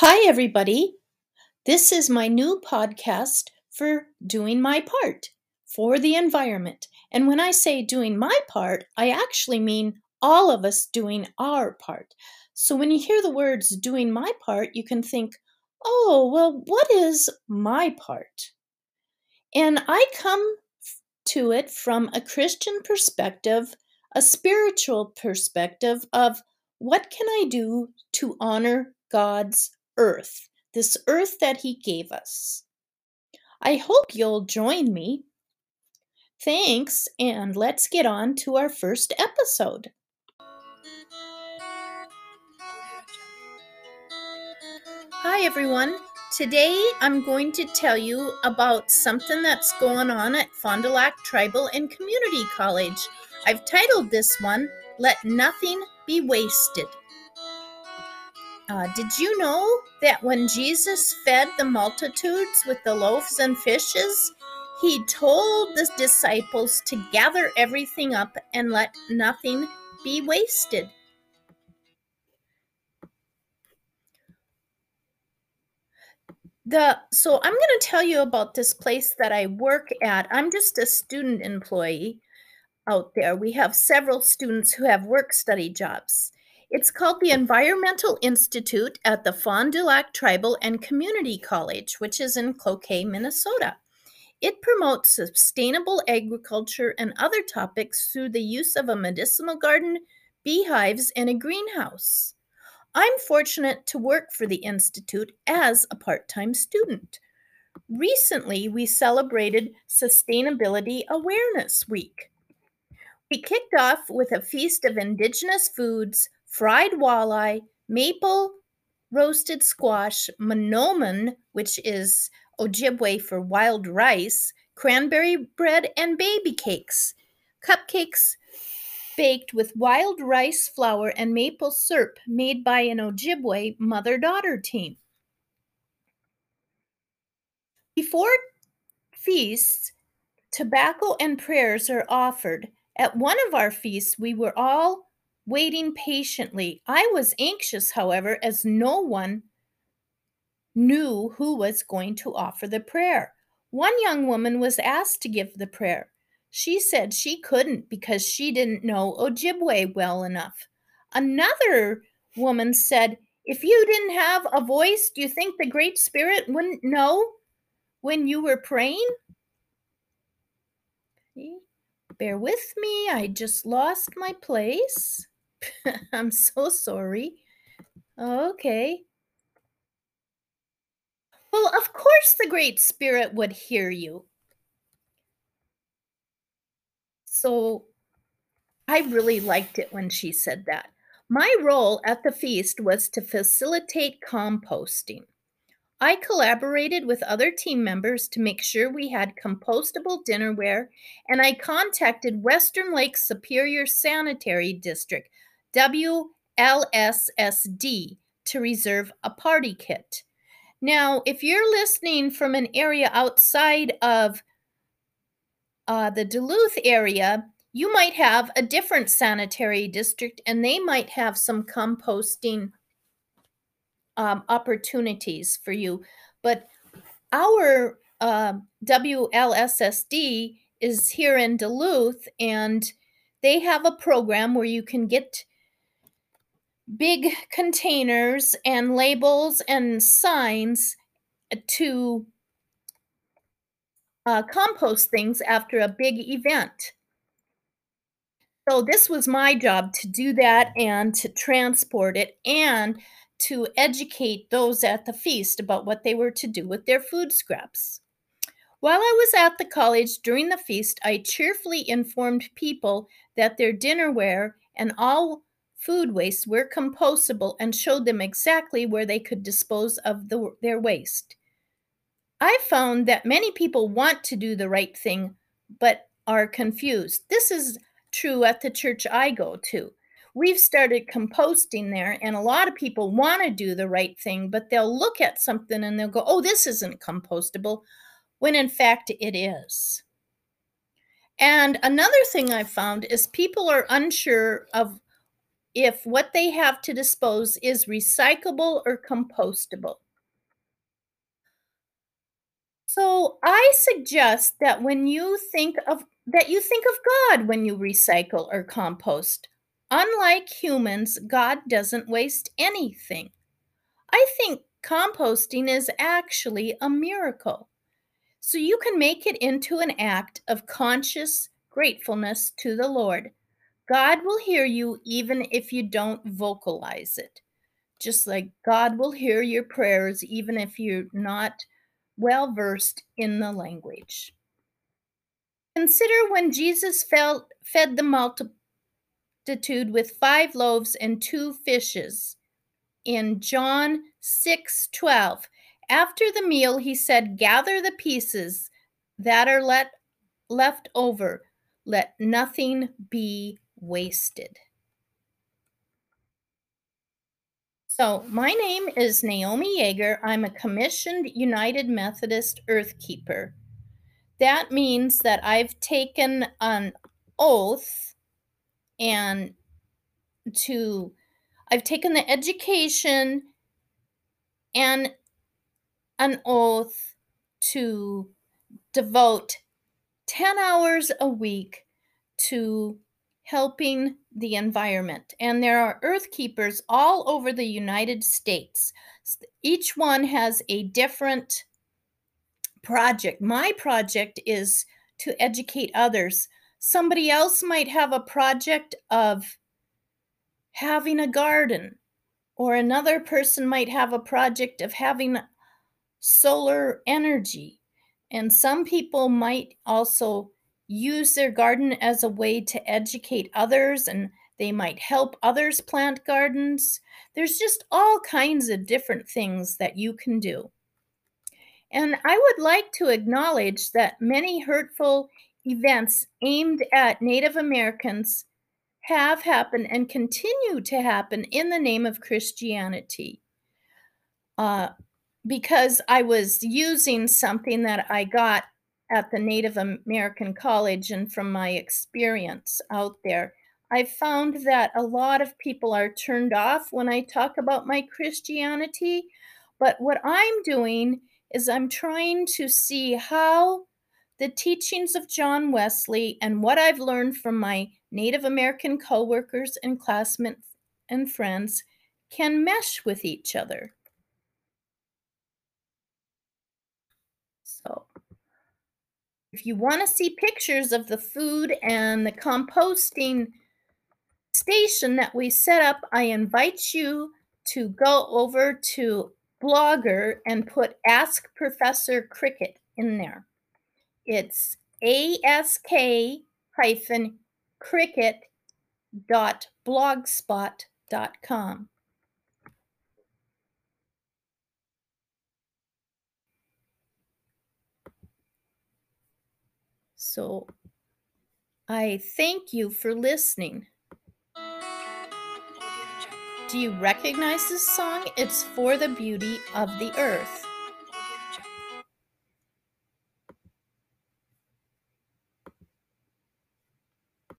Hi, everybody. This is my new podcast for doing my part for the environment. And when I say doing my part, I actually mean all of us doing our part. So when you hear the words doing my part, you can think, oh, well, what is my part? And I come to it from a Christian perspective, a spiritual perspective of what can I do to honor God's earth, this earth that He gave us. I hope you'll join me. Thanks, and let's get on to our first episode. Hi, everyone. Today I'm going to tell you about something that's going on at Fond du Lac Tribal and Community College. I've titled this one, Let Nothing Be Wasted. Uh, did you know that when Jesus fed the multitudes with the loaves and fishes, he told the disciples to gather everything up and let nothing be wasted? The so I'm going to tell you about this place that I work at. I'm just a student employee out there. We have several students who have work study jobs. It's called the Environmental Institute at the Fond du Lac Tribal and Community College, which is in Cloquet, Minnesota. It promotes sustainable agriculture and other topics through the use of a medicinal garden, beehives, and a greenhouse. I'm fortunate to work for the Institute as a part time student. Recently, we celebrated Sustainability Awareness Week. We kicked off with a feast of indigenous foods, fried walleye, maple roasted squash, manoomin, which is Ojibwe for wild rice, cranberry bread, and baby cakes. Cupcakes baked with wild rice flour and maple syrup made by an Ojibwe mother daughter team. Before feasts, tobacco and prayers are offered. At one of our feasts, we were all waiting patiently. I was anxious, however, as no one knew who was going to offer the prayer. One young woman was asked to give the prayer. She said she couldn't because she didn't know Ojibwe well enough. Another woman said, If you didn't have a voice, do you think the Great Spirit wouldn't know when you were praying? Bear with me, I just lost my place. I'm so sorry. Okay. Well, of course the Great Spirit would hear you. So I really liked it when she said that. My role at the feast was to facilitate composting. I collaborated with other team members to make sure we had compostable dinnerware, and I contacted Western Lakes Superior Sanitary District WLSSD to reserve a party kit. Now, if you're listening from an area outside of uh, the Duluth area, you might have a different sanitary district and they might have some composting um, opportunities for you. But our uh, WLSSD is here in Duluth and they have a program where you can get big containers and labels and signs to uh, compost things after a big event. So, this was my job to do that and to transport it and to educate those at the feast about what they were to do with their food scraps. While I was at the college during the feast, I cheerfully informed people that their dinnerware and all food waste were compostable and showed them exactly where they could dispose of the, their waste. I found that many people want to do the right thing but are confused. This is true at the church I go to. We've started composting there, and a lot of people want to do the right thing, but they'll look at something and they'll go, Oh, this isn't compostable, when in fact it is. And another thing I found is people are unsure of if what they have to dispose is recyclable or compostable. So I suggest that when you think of that you think of God when you recycle or compost. Unlike humans, God doesn't waste anything. I think composting is actually a miracle. So you can make it into an act of conscious gratefulness to the Lord. God will hear you even if you don't vocalize it. Just like God will hear your prayers even if you're not well versed in the language. Consider when Jesus fed the multitude with five loaves and two fishes in John 6 12. After the meal, he said, Gather the pieces that are let, left over, let nothing be wasted. So, my name is Naomi Yeager. I'm a commissioned United Methodist Earth Keeper. That means that I've taken an oath and to I've taken the education and an oath to devote 10 hours a week to helping the environment. And there are earth keepers all over the United States. Each one has a different project. My project is to educate others. Somebody else might have a project of having a garden, or another person might have a project of having solar energy. And some people might also use their garden as a way to educate others and they might help others plant gardens. There's just all kinds of different things that you can do. And I would like to acknowledge that many hurtful events aimed at Native Americans have happened and continue to happen in the name of Christianity. Uh, because I was using something that I got at the Native American College and from my experience out there, I've found that a lot of people are turned off when I talk about my Christianity. But what I'm doing is I'm trying to see how the teachings of John Wesley and what I've learned from my Native American coworkers and classmates and friends can mesh with each other. So, if you want to see pictures of the food and the composting station that we set up, I invite you to go over to Blogger and put Ask Professor Cricket in there. It's ask cricket.blogspot.com. So I thank you for listening. Do you recognize this song? It's for the beauty of the earth.